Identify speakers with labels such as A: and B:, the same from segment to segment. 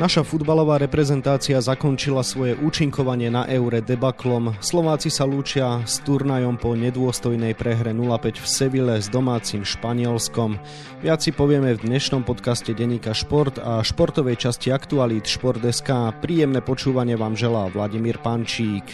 A: Naša futbalová reprezentácia zakončila svoje účinkovanie na Eure debaklom. Slováci sa lúčia s turnajom po nedôstojnej prehre 0-5 v Seville s domácim Španielskom. Viac si povieme v dnešnom podcaste Deníka Šport a športovej časti Aktualít Šport.sk. Príjemné počúvanie vám želá Vladimír Pančík.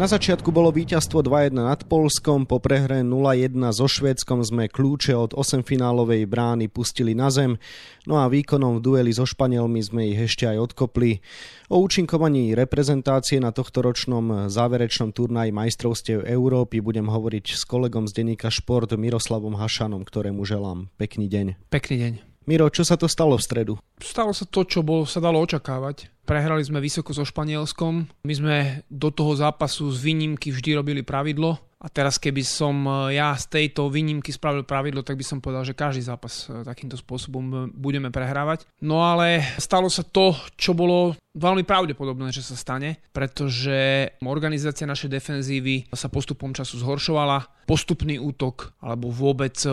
A: Na začiatku bolo víťazstvo 2-1 nad Polskom, po prehre 0-1 so Švédskom sme kľúče od 8-finálovej brány pustili na zem, no a výkonom v dueli so Španielmi sme ich ešte aj odkopli. O účinkovaní reprezentácie na tohto ročnom záverečnom turnaji majstrovstiev Európy budem hovoriť s kolegom z denníka Šport Miroslavom Hašanom, ktorému želám pekný deň.
B: Pekný deň.
A: Miro, čo sa to stalo v stredu?
B: Stalo sa to, čo bolo, sa dalo očakávať. Prehrali sme vysoko so Španielskom. My sme do toho zápasu z výnimky vždy robili pravidlo. A teraz keby som e, ja z tejto výnimky spravil pravidlo, tak by som povedal, že každý zápas e, takýmto spôsobom budeme prehrávať. No ale stalo sa to, čo bolo veľmi pravdepodobné, že sa stane, pretože organizácia našej defenzívy sa postupom času zhoršovala. Postupný útok, alebo vôbec e,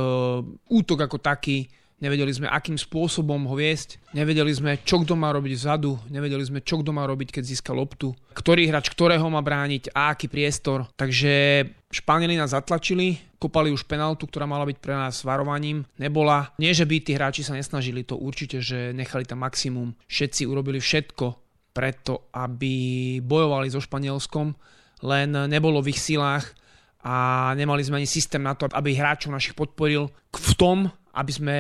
B: útok ako taký nevedeli sme, akým spôsobom ho viesť, nevedeli sme, čo kto má robiť vzadu, nevedeli sme, čo kto má robiť, keď získa loptu, ktorý hráč ktorého má brániť a aký priestor. Takže Španieli nás zatlačili, kopali už penaltu, ktorá mala byť pre nás varovaním. Nebola. Nie, že by tí hráči sa nesnažili, to určite, že nechali tam maximum. Všetci urobili všetko preto, aby bojovali so Španielskom, len nebolo v ich silách a nemali sme ani systém na to, aby hráčov našich podporil v tom, aby sme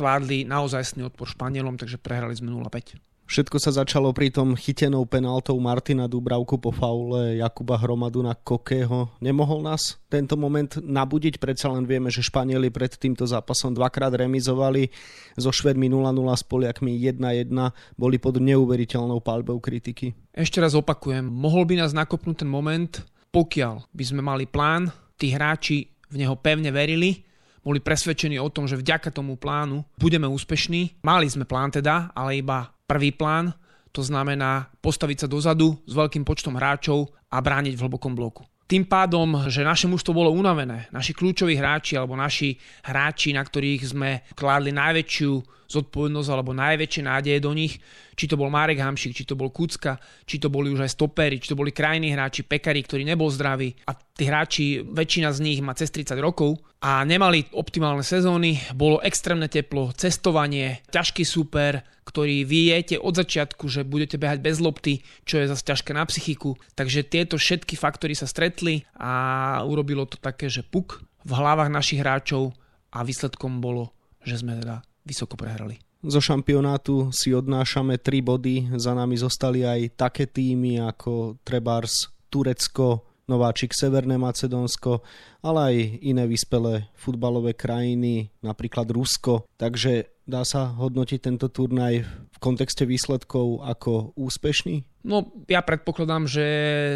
B: kládli naozajstný odpor Španielom, takže prehrali sme 0-5.
A: Všetko sa začalo pri tom chytenou penaltou Martina Dubravku po faule Jakuba Hromadu na Kokého. Nemohol nás tento moment nabudiť? Predsa len vieme, že Španieli pred týmto zápasom dvakrát remizovali so Švedmi 0-0 s Poliakmi 1-1. Boli pod neuveriteľnou palbou kritiky.
B: Ešte raz opakujem, mohol by nás nakopnúť ten moment, pokiaľ by sme mali plán, tí hráči v neho pevne verili boli presvedčení o tom, že vďaka tomu plánu budeme úspešní. Mali sme plán teda, ale iba prvý plán, to znamená postaviť sa dozadu s veľkým počtom hráčov a brániť v hlbokom bloku. Tým pádom, že naše mužstvo bolo unavené, naši kľúčoví hráči alebo naši hráči, na ktorých sme kládli najväčšiu zodpovednosť alebo najväčšie nádeje do nich, či to bol Marek Hamšik, či to bol Kucka, či to boli už aj stopery, či to boli krajní hráči, pekari, ktorý nebol zdravý a tí hráči, väčšina z nich má cez 30 rokov a nemali optimálne sezóny, bolo extrémne teplo, cestovanie, ťažký super, ktorý viete od začiatku, že budete behať bez lopty, čo je zase ťažké na psychiku. Takže tieto všetky faktory sa stretli a urobilo to také, že puk v hlavách našich hráčov a výsledkom bolo, že sme teda vysoko prehrali.
A: Zo šampionátu si odnášame 3 body, za nami zostali aj také týmy ako Trebars, Turecko, Nováčik Severné Macedónsko, ale aj iné vyspelé futbalové krajiny, napríklad Rusko. Takže dá sa hodnotiť tento turnaj v kontexte výsledkov ako úspešný?
B: No, ja predpokladám, že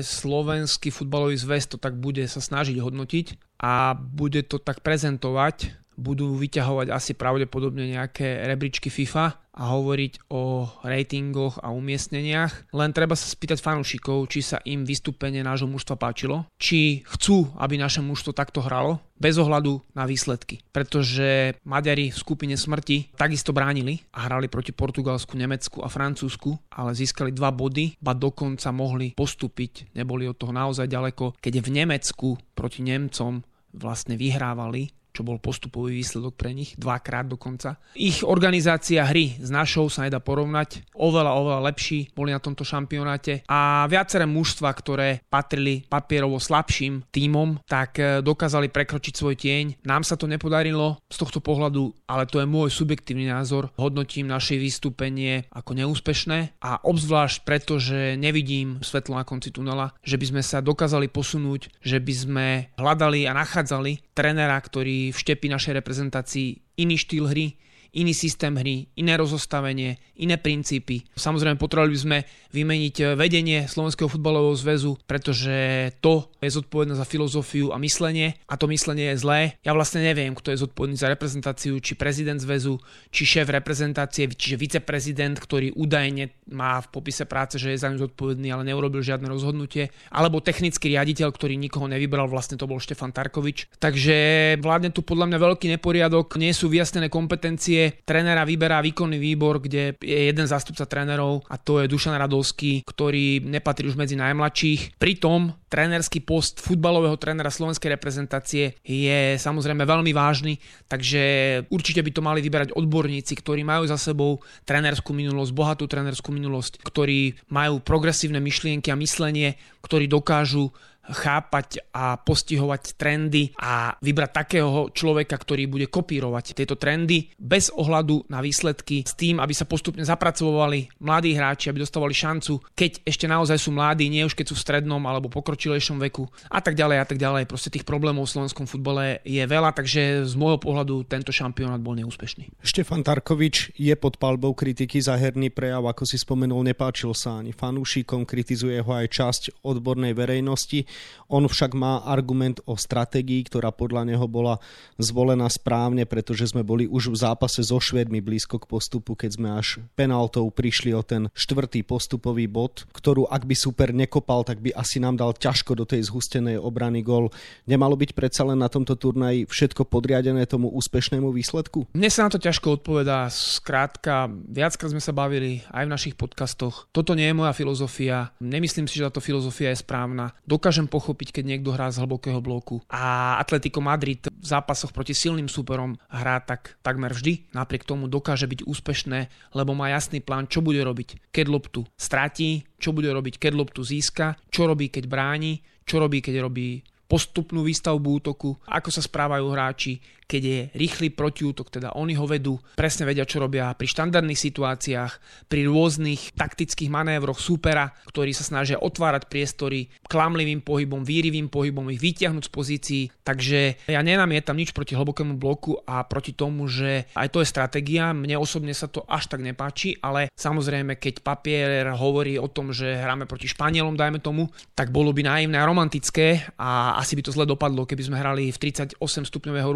B: slovenský futbalový zväz to tak bude sa snažiť hodnotiť a bude to tak prezentovať budú vyťahovať asi pravdepodobne nejaké rebríčky FIFA a hovoriť o ratingoch a umiestneniach. Len treba sa spýtať fanúšikov, či sa im vystúpenie nášho mužstva páčilo, či chcú, aby naše mužstvo takto hralo, bez ohľadu na výsledky. Pretože Maďari v skupine smrti takisto bránili a hrali proti Portugalsku, Nemecku a Francúzsku, ale získali dva body, ba dokonca mohli postúpiť, neboli od toho naozaj ďaleko, keď v Nemecku proti Nemcom vlastne vyhrávali čo bol postupový výsledok pre nich, dvakrát dokonca. Ich organizácia hry s našou sa nedá porovnať, oveľa, oveľa lepší boli na tomto šampionáte a viaceré mužstva, ktoré patrili papierovo slabším tímom, tak e, dokázali prekročiť svoj tieň. Nám sa to nepodarilo z tohto pohľadu, ale to je môj subjektívny názor. Hodnotím naše vystúpenie ako neúspešné a obzvlášť preto, že nevidím svetlo na konci tunela, že by sme sa dokázali posunúť, že by sme hľadali a nachádzali trenera, ktorý vštepi našej reprezentácii iný štýl hry, iný systém hry, iné rozostavenie, iné princípy. Samozrejme potrebovali by sme vymeniť eh, vedenie Slovenského futbalového zväzu, pretože to je zodpovedné za filozofiu a myslenie a to myslenie je zlé. Ja vlastne neviem, kto je zodpovedný za reprezentáciu, či prezident zväzu, či šéf reprezentácie, čiže viceprezident, ktorý údajne má v popise práce, že je za ňu zodpovedný, ale neurobil žiadne rozhodnutie, alebo technický riaditeľ, ktorý nikoho nevybral, vlastne to bol Štefan Tarkovič. Takže vládne tu podľa mňa veľký neporiadok, nie sú vyjasnené kompetencie Trénera vyberá výkonný výbor, kde je jeden zástupca trénerov a to je Dušan Radovský, ktorý nepatrí už medzi najmladších. Pritom trénerský post futbalového trénera slovenskej reprezentácie je samozrejme veľmi vážny, takže určite by to mali vyberať odborníci, ktorí majú za sebou trénerskú minulosť, bohatú trénerskú minulosť, ktorí majú progresívne myšlienky a myslenie, ktorí dokážu chápať a postihovať trendy a vybrať takého človeka, ktorý bude kopírovať tieto trendy bez ohľadu na výsledky s tým, aby sa postupne zapracovali mladí hráči, aby dostávali šancu, keď ešte naozaj sú mladí, nie už keď sú v strednom alebo pokročilejšom veku a tak ďalej a tak ďalej. Proste tých problémov v slovenskom futbale je veľa, takže z môjho pohľadu tento šampionát bol neúspešný.
A: Štefan Tarkovič je pod palbou kritiky za herný prejav, ako si spomenul, nepáčil sa ani fanúšikom, kritizuje ho aj časť odbornej verejnosti. On však má argument o stratégii, ktorá podľa neho bola zvolená správne, pretože sme boli už v zápase so Švedmi blízko k postupu, keď sme až penaltou prišli o ten štvrtý postupový bod, ktorú ak by super nekopal, tak by asi nám dal ťažko do tej zhustenej obrany gol. Nemalo byť predsa len na tomto turnaji všetko podriadené tomu úspešnému výsledku?
B: Mne sa na to ťažko odpovedá. Skrátka, viackrát sme sa bavili aj v našich podcastoch. Toto nie je moja filozofia. Nemyslím si, že táto filozofia je správna. Dokážem pochopiť, keď niekto hrá z hlbokého bloku. A Atletico Madrid v zápasoch proti silným súperom hrá tak takmer vždy. Napriek tomu dokáže byť úspešné, lebo má jasný plán, čo bude robiť, keď loptu stratí, čo bude robiť, keď loptu získa, čo robí, keď bráni, čo robí, keď robí postupnú výstavbu útoku, ako sa správajú hráči, keď je rýchly protiútok, teda oni ho vedú, presne vedia, čo robia pri štandardných situáciách, pri rôznych taktických manévroch súpera, ktorí sa snažia otvárať priestory klamlivým pohybom, výrivým pohybom, ich vyťahnuť z pozícií. Takže ja nenamietam nič proti hlbokému bloku a proti tomu, že aj to je stratégia. Mne osobne sa to až tak nepáči, ale samozrejme, keď papier hovorí o tom, že hráme proti Španielom, dajme tomu, tak bolo by naivné a romantické a asi by to zle dopadlo, keby sme hrali v 38 stupňového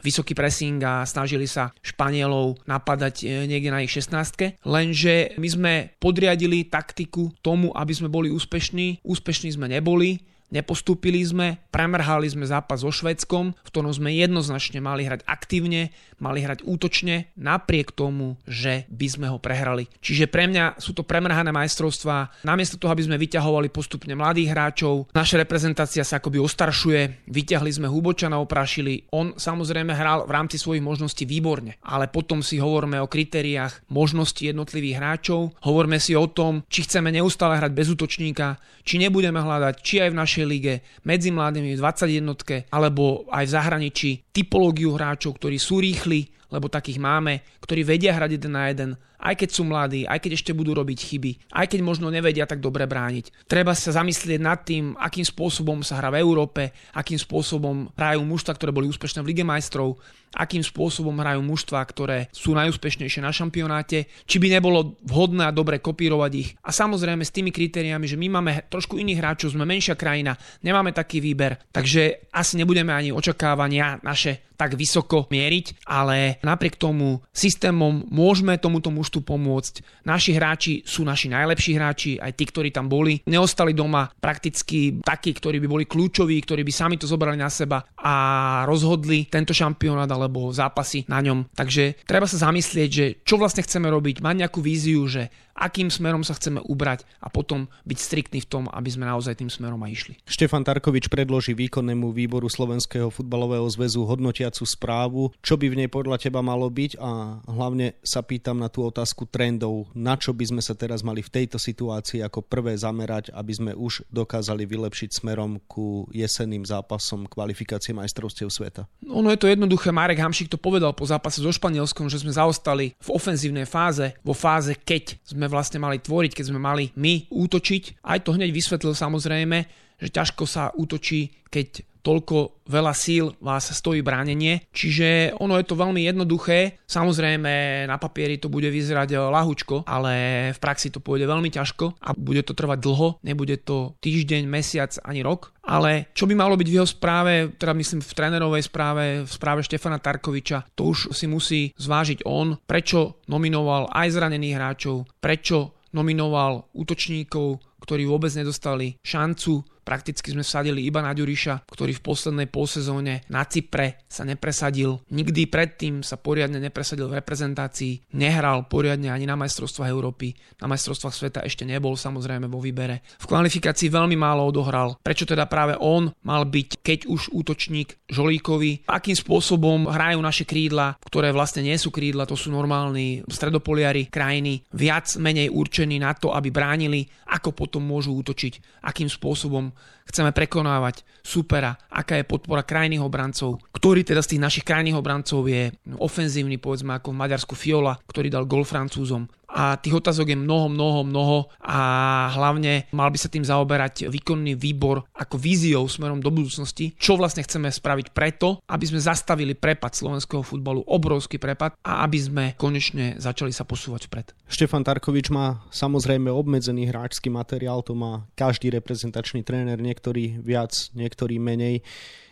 B: vysoký pressing a snažili sa Španielov napadať e, niekde na ich 16. Lenže my sme podriadili taktiku tomu, aby sme boli úspešní. Úspešní sme neboli Nepostúpili sme, premrhali sme zápas so Švedskom, v ktorom sme jednoznačne mali hrať aktívne, mali hrať útočne, napriek tomu, že by sme ho prehrali. Čiže pre mňa sú to premrhané majstrovstvá. Namiesto toho, aby sme vyťahovali postupne mladých hráčov, naša reprezentácia sa akoby ostaršuje, vyťahli sme Hubočana, oprašili. On samozrejme hral v rámci svojich možností výborne, ale potom si hovoríme o kritériách možnosti jednotlivých hráčov, hovoríme si o tom, či chceme neustále hrať bez útočníka, či nebudeme hľadať, či aj v našej našej lige, medzi mladými v 21 alebo aj v zahraničí, typológiu hráčov, ktorí sú rýchli, lebo takých máme, ktorí vedia hrať jeden na jeden, aj keď sú mladí, aj keď ešte budú robiť chyby, aj keď možno nevedia tak dobre brániť. Treba sa zamyslieť nad tým, akým spôsobom sa hrá v Európe, akým spôsobom hrajú mužstva, ktoré boli úspešné v Lige majstrov, akým spôsobom hrajú mužstva, ktoré sú najúspešnejšie na šampionáte, či by nebolo vhodné a dobre kopírovať ich. A samozrejme s tými kritériami, že my máme trošku iných hráčov, sme menšia krajina, nemáme taký výber, takže asi nebudeme ani očakávania naše tak vysoko mieriť, ale napriek tomu systémom môžeme tomuto mužstvu pomôcť. Naši hráči sú naši najlepší hráči, aj tí, ktorí tam boli. Neostali doma prakticky takí, ktorí by boli kľúčoví, ktorí by sami to zobrali na seba a rozhodli tento šampionát alebo zápasy na ňom. Takže treba sa zamyslieť, že čo vlastne chceme robiť, mať nejakú víziu, že akým smerom sa chceme ubrať a potom byť striktní v tom, aby sme naozaj tým smerom aj išli.
A: Štefan Tarkovič predloží výkonnému výboru Slovenského futbalového zväzu hodnotiacu správu, čo by v nej podľa teba malo byť a hlavne sa pýtam na tú otázku trendov, na čo by sme sa teraz mali v tejto situácii ako prvé zamerať, aby sme už dokázali vylepšiť smerom ku jesenným zápasom kvalifikácie majstrovstiev sveta.
B: Ono je to jednoduché, Marek Hamšik to povedal po zápase so Španielskom, že sme zaostali v ofenzívnej fáze, vo fáze, keď sme vlastne mali tvoriť, keď sme mali my útočiť. Aj to hneď vysvetlil samozrejme, že ťažko sa útočí, keď toľko veľa síl vás stojí bránenie. Čiže ono je to veľmi jednoduché. Samozrejme na papieri to bude vyzerať lahučko, ale v praxi to pôjde veľmi ťažko a bude to trvať dlho. Nebude to týždeň, mesiac ani rok. Ale čo by malo byť v jeho správe, teda myslím v trénerovej správe, v správe Štefana Tarkoviča, to už si musí zvážiť on, prečo nominoval aj zranených hráčov, prečo nominoval útočníkov, ktorí vôbec nedostali šancu Prakticky sme sadili iba na Ďuriša, ktorý v poslednej polsezóne na Cypre sa nepresadil. Nikdy predtým sa poriadne nepresadil v reprezentácii, nehral poriadne ani na majstrovstvách Európy, na majstrovstvách sveta ešte nebol samozrejme vo výbere. V kvalifikácii veľmi málo odohral. Prečo teda práve on mal byť, keď už útočník Žolíkovi? Akým spôsobom hrajú naše krídla, ktoré vlastne nie sú krídla, to sú normálni stredopoliari krajiny, viac menej určení na to, aby bránili, ako potom môžu útočiť, akým spôsobom chceme prekonávať supera, aká je podpora krajných obrancov, ktorý teda z tých našich krajných obrancov je ofenzívny, povedzme ako v Maďarsku Fiola, ktorý dal gol Francúzom a tých otázok je mnoho, mnoho, mnoho a hlavne mal by sa tým zaoberať výkonný výbor ako víziou smerom do budúcnosti, čo vlastne chceme spraviť preto, aby sme zastavili prepad slovenského futbalu, obrovský prepad a aby sme konečne začali sa posúvať vpred.
A: Štefan Tarkovič má samozrejme obmedzený hráčsky materiál, to má každý reprezentačný tréner, niektorý viac, niektorý menej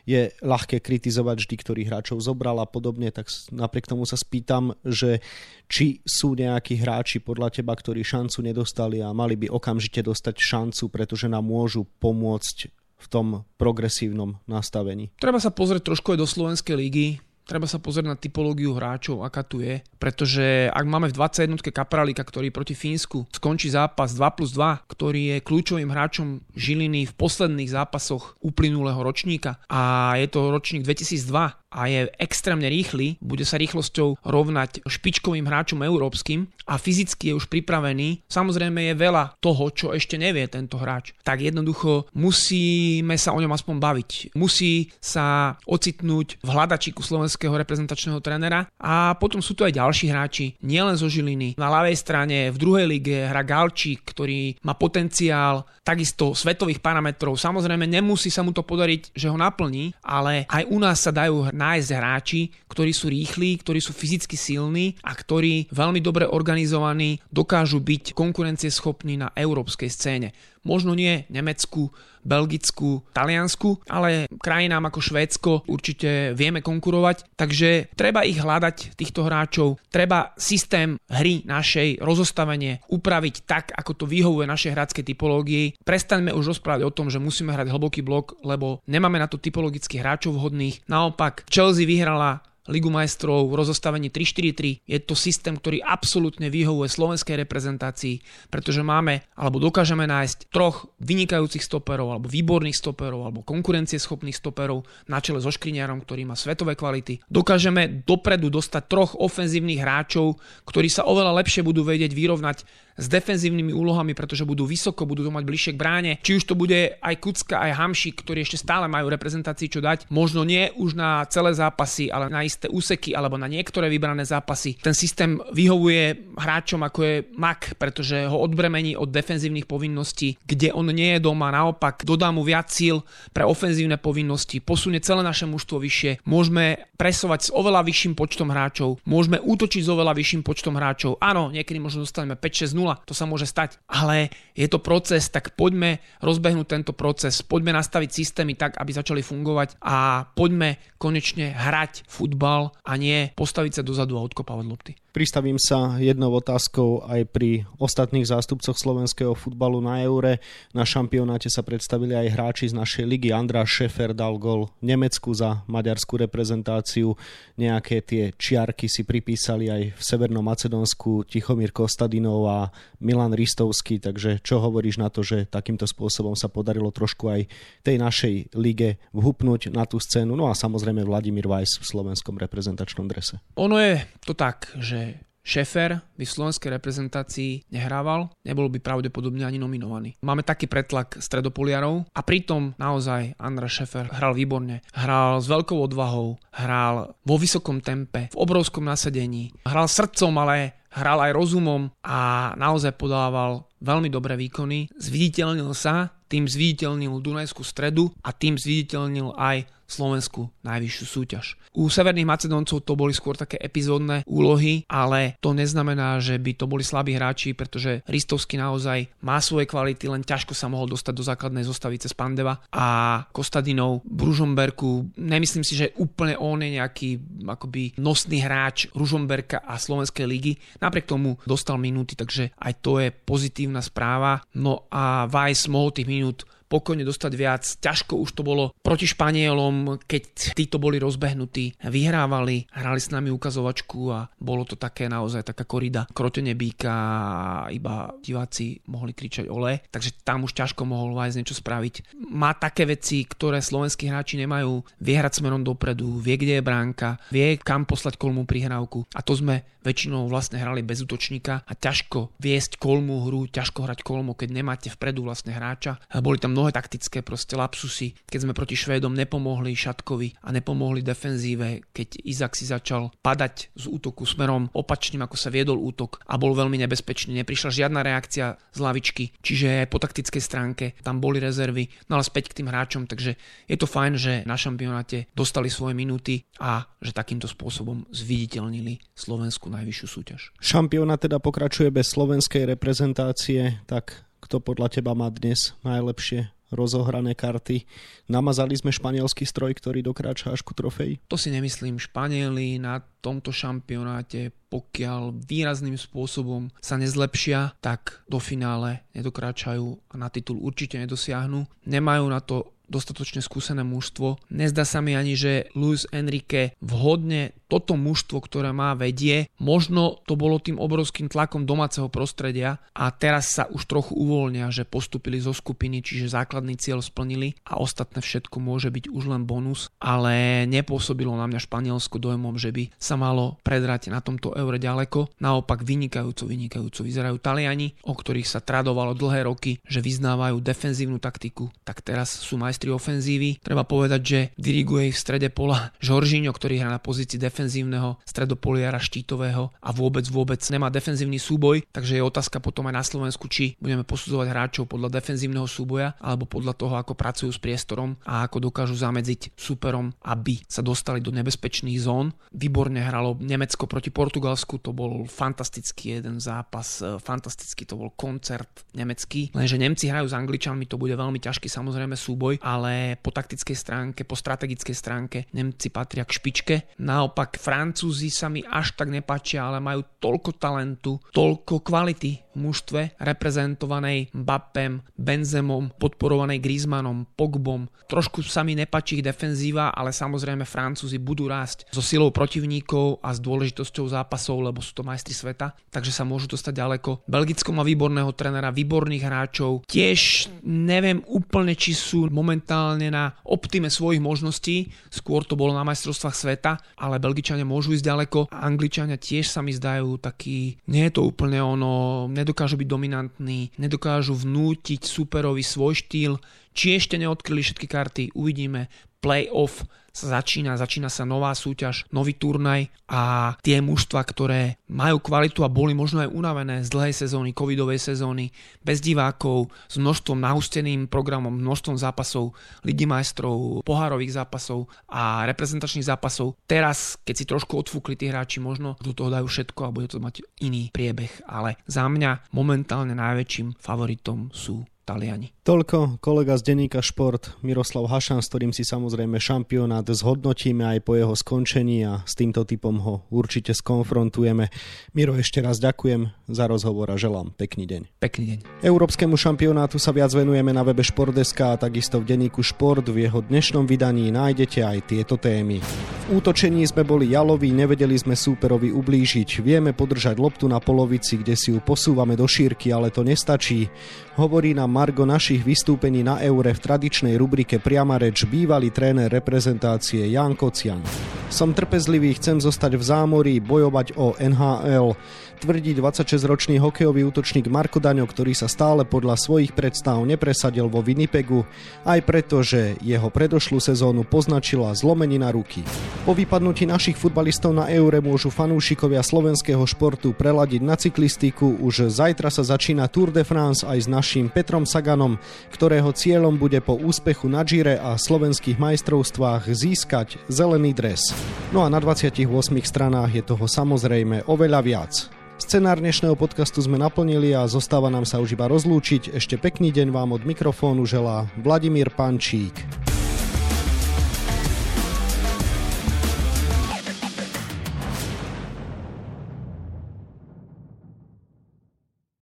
A: je ľahké kritizovať vždy, ktorých hráčov zobral a podobne, tak napriek tomu sa spýtam, že či sú nejakí hráči podľa teba, ktorí šancu nedostali a mali by okamžite dostať šancu, pretože nám môžu pomôcť v tom progresívnom nastavení.
B: Treba sa pozrieť trošku aj do Slovenskej lígy treba sa pozrieť na typológiu hráčov, aká tu je, pretože ak máme v 21. Kapralika, ktorý proti Fínsku skončí zápas 2 plus 2, ktorý je kľúčovým hráčom Žiliny v posledných zápasoch uplynulého ročníka a je to ročník 2002 a je extrémne rýchly, bude sa rýchlosťou rovnať špičkovým hráčom európskym a fyzicky je už pripravený. Samozrejme je veľa toho, čo ešte nevie tento hráč. Tak jednoducho musíme sa o ňom aspoň baviť. Musí sa ocitnúť v hľadačíku slovenského reprezentačného trénera a potom sú tu aj ďalší hráči, nielen zo Žiliny. Na ľavej strane v druhej lige hra Galčík, ktorý má potenciál takisto svetových parametrov. Samozrejme nemusí sa mu to podariť, že ho naplní, ale aj u nás sa dajú nájsť hráči, ktorí sú rýchli, ktorí sú fyzicky silní a ktorí veľmi dobre organizovaní dokážu byť konkurencieschopní na európskej scéne. Možno nie Nemecku, Belgicku, Taliansku, ale krajinám ako Švédsko určite vieme konkurovať, takže treba ich hľadať, týchto hráčov, treba systém hry našej, rozostavenie upraviť tak, ako to vyhovuje našej hráckej typológii. Prestaňme už rozprávať o tom, že musíme hrať hlboký blok, lebo nemáme na to typologických hráčov vhodných. Naopak, Chelsea vyhrala Ligu majstrov rozostavení 3-4-3. Je to systém, ktorý absolútne vyhovuje slovenskej reprezentácii, pretože máme alebo dokážeme nájsť troch vynikajúcich stoperov alebo výborných stoperov alebo konkurencieschopných stoperov na čele so Škriňarom, ktorý má svetové kvality. Dokážeme dopredu dostať troch ofenzívnych hráčov, ktorí sa oveľa lepšie budú vedieť vyrovnať s defenzívnymi úlohami, pretože budú vysoko, budú to mať bližšie k bráne. Či už to bude aj Kucka, aj Hamšik, ktorí ešte stále majú reprezentácii čo dať. Možno nie už na celé zápasy, ale na isté úseky alebo na niektoré vybrané zápasy. Ten systém vyhovuje hráčom ako je Mak, pretože ho odbremení od defenzívnych povinností, kde on nie je doma, naopak dodá mu viac síl pre ofenzívne povinnosti, posunie celé naše mužstvo vyššie. Môžeme presovať s oveľa vyšším počtom hráčov, môžeme útočiť s oveľa vyšším počtom hráčov. Áno, niekedy možno dostaneme 5-6-0, to sa môže stať, ale je to proces, tak poďme rozbehnúť tento proces, poďme nastaviť systémy tak, aby začali fungovať a poďme konečne hrať futbal a nie postaviť sa dozadu a odkopávať lopty.
A: Pristavím sa jednou otázkou aj pri ostatných zástupcoch slovenského futbalu na Eure. Na šampionáte sa predstavili aj hráči z našej ligy. Andrá Šefer dal gol Nemecku za maďarskú reprezentáciu. Nejaké tie čiarky si pripísali aj v Severnom Macedónsku Tichomír Kostadinov a Milan Ristovský. Takže čo hovoríš na to, že takýmto spôsobom sa podarilo trošku aj tej našej lige vhupnúť na tú scénu? No a samozrejme Vladimír Weiss v slovenskom reprezentačnom drese.
B: Ono je to tak, že Šefer by v slovenskej reprezentácii nehrával, nebol by pravdepodobne ani nominovaný. Máme taký pretlak stredopoliarov a pritom naozaj Andra Šefer hral výborne. Hral s veľkou odvahou, hral vo vysokom tempe, v obrovskom nasadení, hral srdcom, ale hral aj rozumom a naozaj podával veľmi dobré výkony. Zviditeľnil sa, tým zviditeľnil Dunajskú stredu a tým zviditeľnil aj Slovensku najvyššiu súťaž. U Severných Macedóncov to boli skôr také epizódne úlohy, ale to neznamená, že by to boli slabí hráči, pretože Ristovský naozaj má svoje kvality, len ťažko sa mohol dostať do základnej zostavy cez Pandeva a Kostadinov v Ružomberku, nemyslím si, že úplne on je nejaký akoby nosný hráč Ružomberka a Slovenskej ligy. Napriek tomu dostal minúty, takže aj to je pozitívna správa. No a Weiss mohol tých minút pokojne dostať viac. Ťažko už to bolo proti Španielom, keď títo boli rozbehnutí, vyhrávali, hrali s nami ukazovačku a bolo to také naozaj taká korida, krotenie býka a iba diváci mohli kričať ole, takže tam už ťažko mohol Vajs niečo spraviť. Má také veci, ktoré slovenskí hráči nemajú, vie hrať smerom dopredu, vie, kde je bránka, vie, kam poslať kolmu prihrávku a to sme väčšinou vlastne hrali bez útočníka a ťažko viesť kolmu hru, ťažko hrať kolmo, keď nemáte vpredu vlastne hráča. Boli tam mnohé taktické proste lapsusy, keď sme proti Švédom nepomohli Šatkovi a nepomohli defenzíve, keď Izak si začal padať z útoku smerom opačným, ako sa viedol útok a bol veľmi nebezpečný. Neprišla žiadna reakcia z lavičky, čiže po taktickej stránke tam boli rezervy, no ale späť k tým hráčom, takže je to fajn, že na šampionáte dostali svoje minúty a že takýmto spôsobom zviditeľnili Slovensku najvyššiu súťaž.
A: Šampiónat teda pokračuje bez slovenskej reprezentácie, tak kto podľa teba má dnes najlepšie rozohrané karty. Namazali sme španielský stroj, ktorý dokráča až ku trofeji?
B: To si nemyslím. Španieli na tomto šampionáte, pokiaľ výrazným spôsobom sa nezlepšia, tak do finále nedokráčajú a na titul určite nedosiahnu. Nemajú na to dostatočne skúsené mužstvo. Nezdá sa mi ani, že Luis Enrique vhodne toto mužstvo, ktoré má vedie, možno to bolo tým obrovským tlakom domáceho prostredia a teraz sa už trochu uvoľnia, že postupili zo skupiny, čiže základný cieľ splnili a ostatné všetko môže byť už len bonus, ale nepôsobilo na mňa Španielsko dojmom, že by sa malo predrať na tomto eure ďaleko. Naopak vynikajúco, vynikajúco vyzerajú Taliani, o ktorých sa tradovalo dlhé roky, že vyznávajú defenzívnu taktiku, tak teraz sú majstri ofenzívy. Treba povedať, že diriguje ich v strede pola Žoržíňo, ktorý hrá na pozícii defenzívy defenzívneho stredopoliara štítového a vôbec vôbec nemá defenzívny súboj, takže je otázka potom aj na Slovensku, či budeme posudzovať hráčov podľa defenzívneho súboja alebo podľa toho, ako pracujú s priestorom a ako dokážu zamedziť superom, aby sa dostali do nebezpečných zón. Výborne hralo Nemecko proti Portugalsku, to bol fantastický jeden zápas, e, fantastický to bol koncert nemecký, lenže Nemci hrajú s Angličanmi, to bude veľmi ťažký samozrejme súboj, ale po taktickej stránke, po strategickej stránke Nemci patria k špičke. Naopak naopak Francúzi sa mi až tak nepačia, ale majú toľko talentu, toľko kvality v mužstve reprezentovanej Mbappem, Benzemom, podporovanej Griezmannom, Pogbom. Trošku sa mi nepačí ich defenzíva, ale samozrejme Francúzi budú rásť so silou protivníkov a s dôležitosťou zápasov, lebo sú to majstri sveta, takže sa môžu dostať ďaleko. Belgicko má výborného trenera, výborných hráčov. Tiež neviem úplne, či sú momentálne na optime svojich možností, skôr to bolo na majstrovstvách sveta, ale Belgicko Belgičania môžu ísť ďaleko. Angličania tiež sa mi zdajú taký, nie je to úplne ono, nedokážu byť dominantní, nedokážu vnútiť superovi svoj štýl, či ešte neodkryli všetky karty, uvidíme. Playoff sa začína, začína sa nová súťaž, nový turnaj a tie mužstva, ktoré majú kvalitu a boli možno aj unavené z dlhej sezóny, covidovej sezóny, bez divákov, s množstvom nahusteným programom, množstvom zápasov, Ligy majstrov, pohárových zápasov a reprezentačných zápasov. Teraz, keď si trošku odfúkli tí hráči, možno do toho dajú všetko a bude to mať iný priebeh, ale za mňa momentálne najväčším favoritom sú Taliani.
A: Toľko kolega z denníka Šport Miroslav Hašan, s ktorým si samozrejme šampionát zhodnotíme aj po jeho skončení a s týmto typom ho určite skonfrontujeme. Miro, ešte raz ďakujem za rozhovor a želám pekný deň.
B: Pekný deň.
A: Európskemu šampionátu sa viac venujeme na webe Športdeska a takisto v denníku Šport. V jeho dnešnom vydaní nájdete aj tieto témy. V útočení sme boli jaloví, nevedeli sme súperovi ublížiť. Vieme podržať loptu na polovici, kde si ju posúvame do šírky, ale to nestačí. Hovorí nám Margo našich vystúpení na Eure v tradičnej rubrike Priama reč bývalý tréner reprezentácie Jan Kocian. Som trpezlivý, chcem zostať v zámorí, bojovať o NHL tvrdí 26-ročný hokejový útočník Marko Daňo, ktorý sa stále podľa svojich predstav nepresadil vo Winnipegu, aj preto, že jeho predošlú sezónu poznačila zlomenina ruky. Po vypadnutí našich futbalistov na Eure môžu fanúšikovia slovenského športu preladiť na cyklistiku. Už zajtra sa začína Tour de France aj s naším Petrom Saganom, ktorého cieľom bude po úspechu na Gire a slovenských majstrovstvách získať zelený dres. No a na 28 stranách je toho samozrejme oveľa viac. Scenár dnešného podcastu sme naplnili a zostáva nám sa už iba rozlúčiť. Ešte pekný deň vám od mikrofónu želá Vladimír Pančík.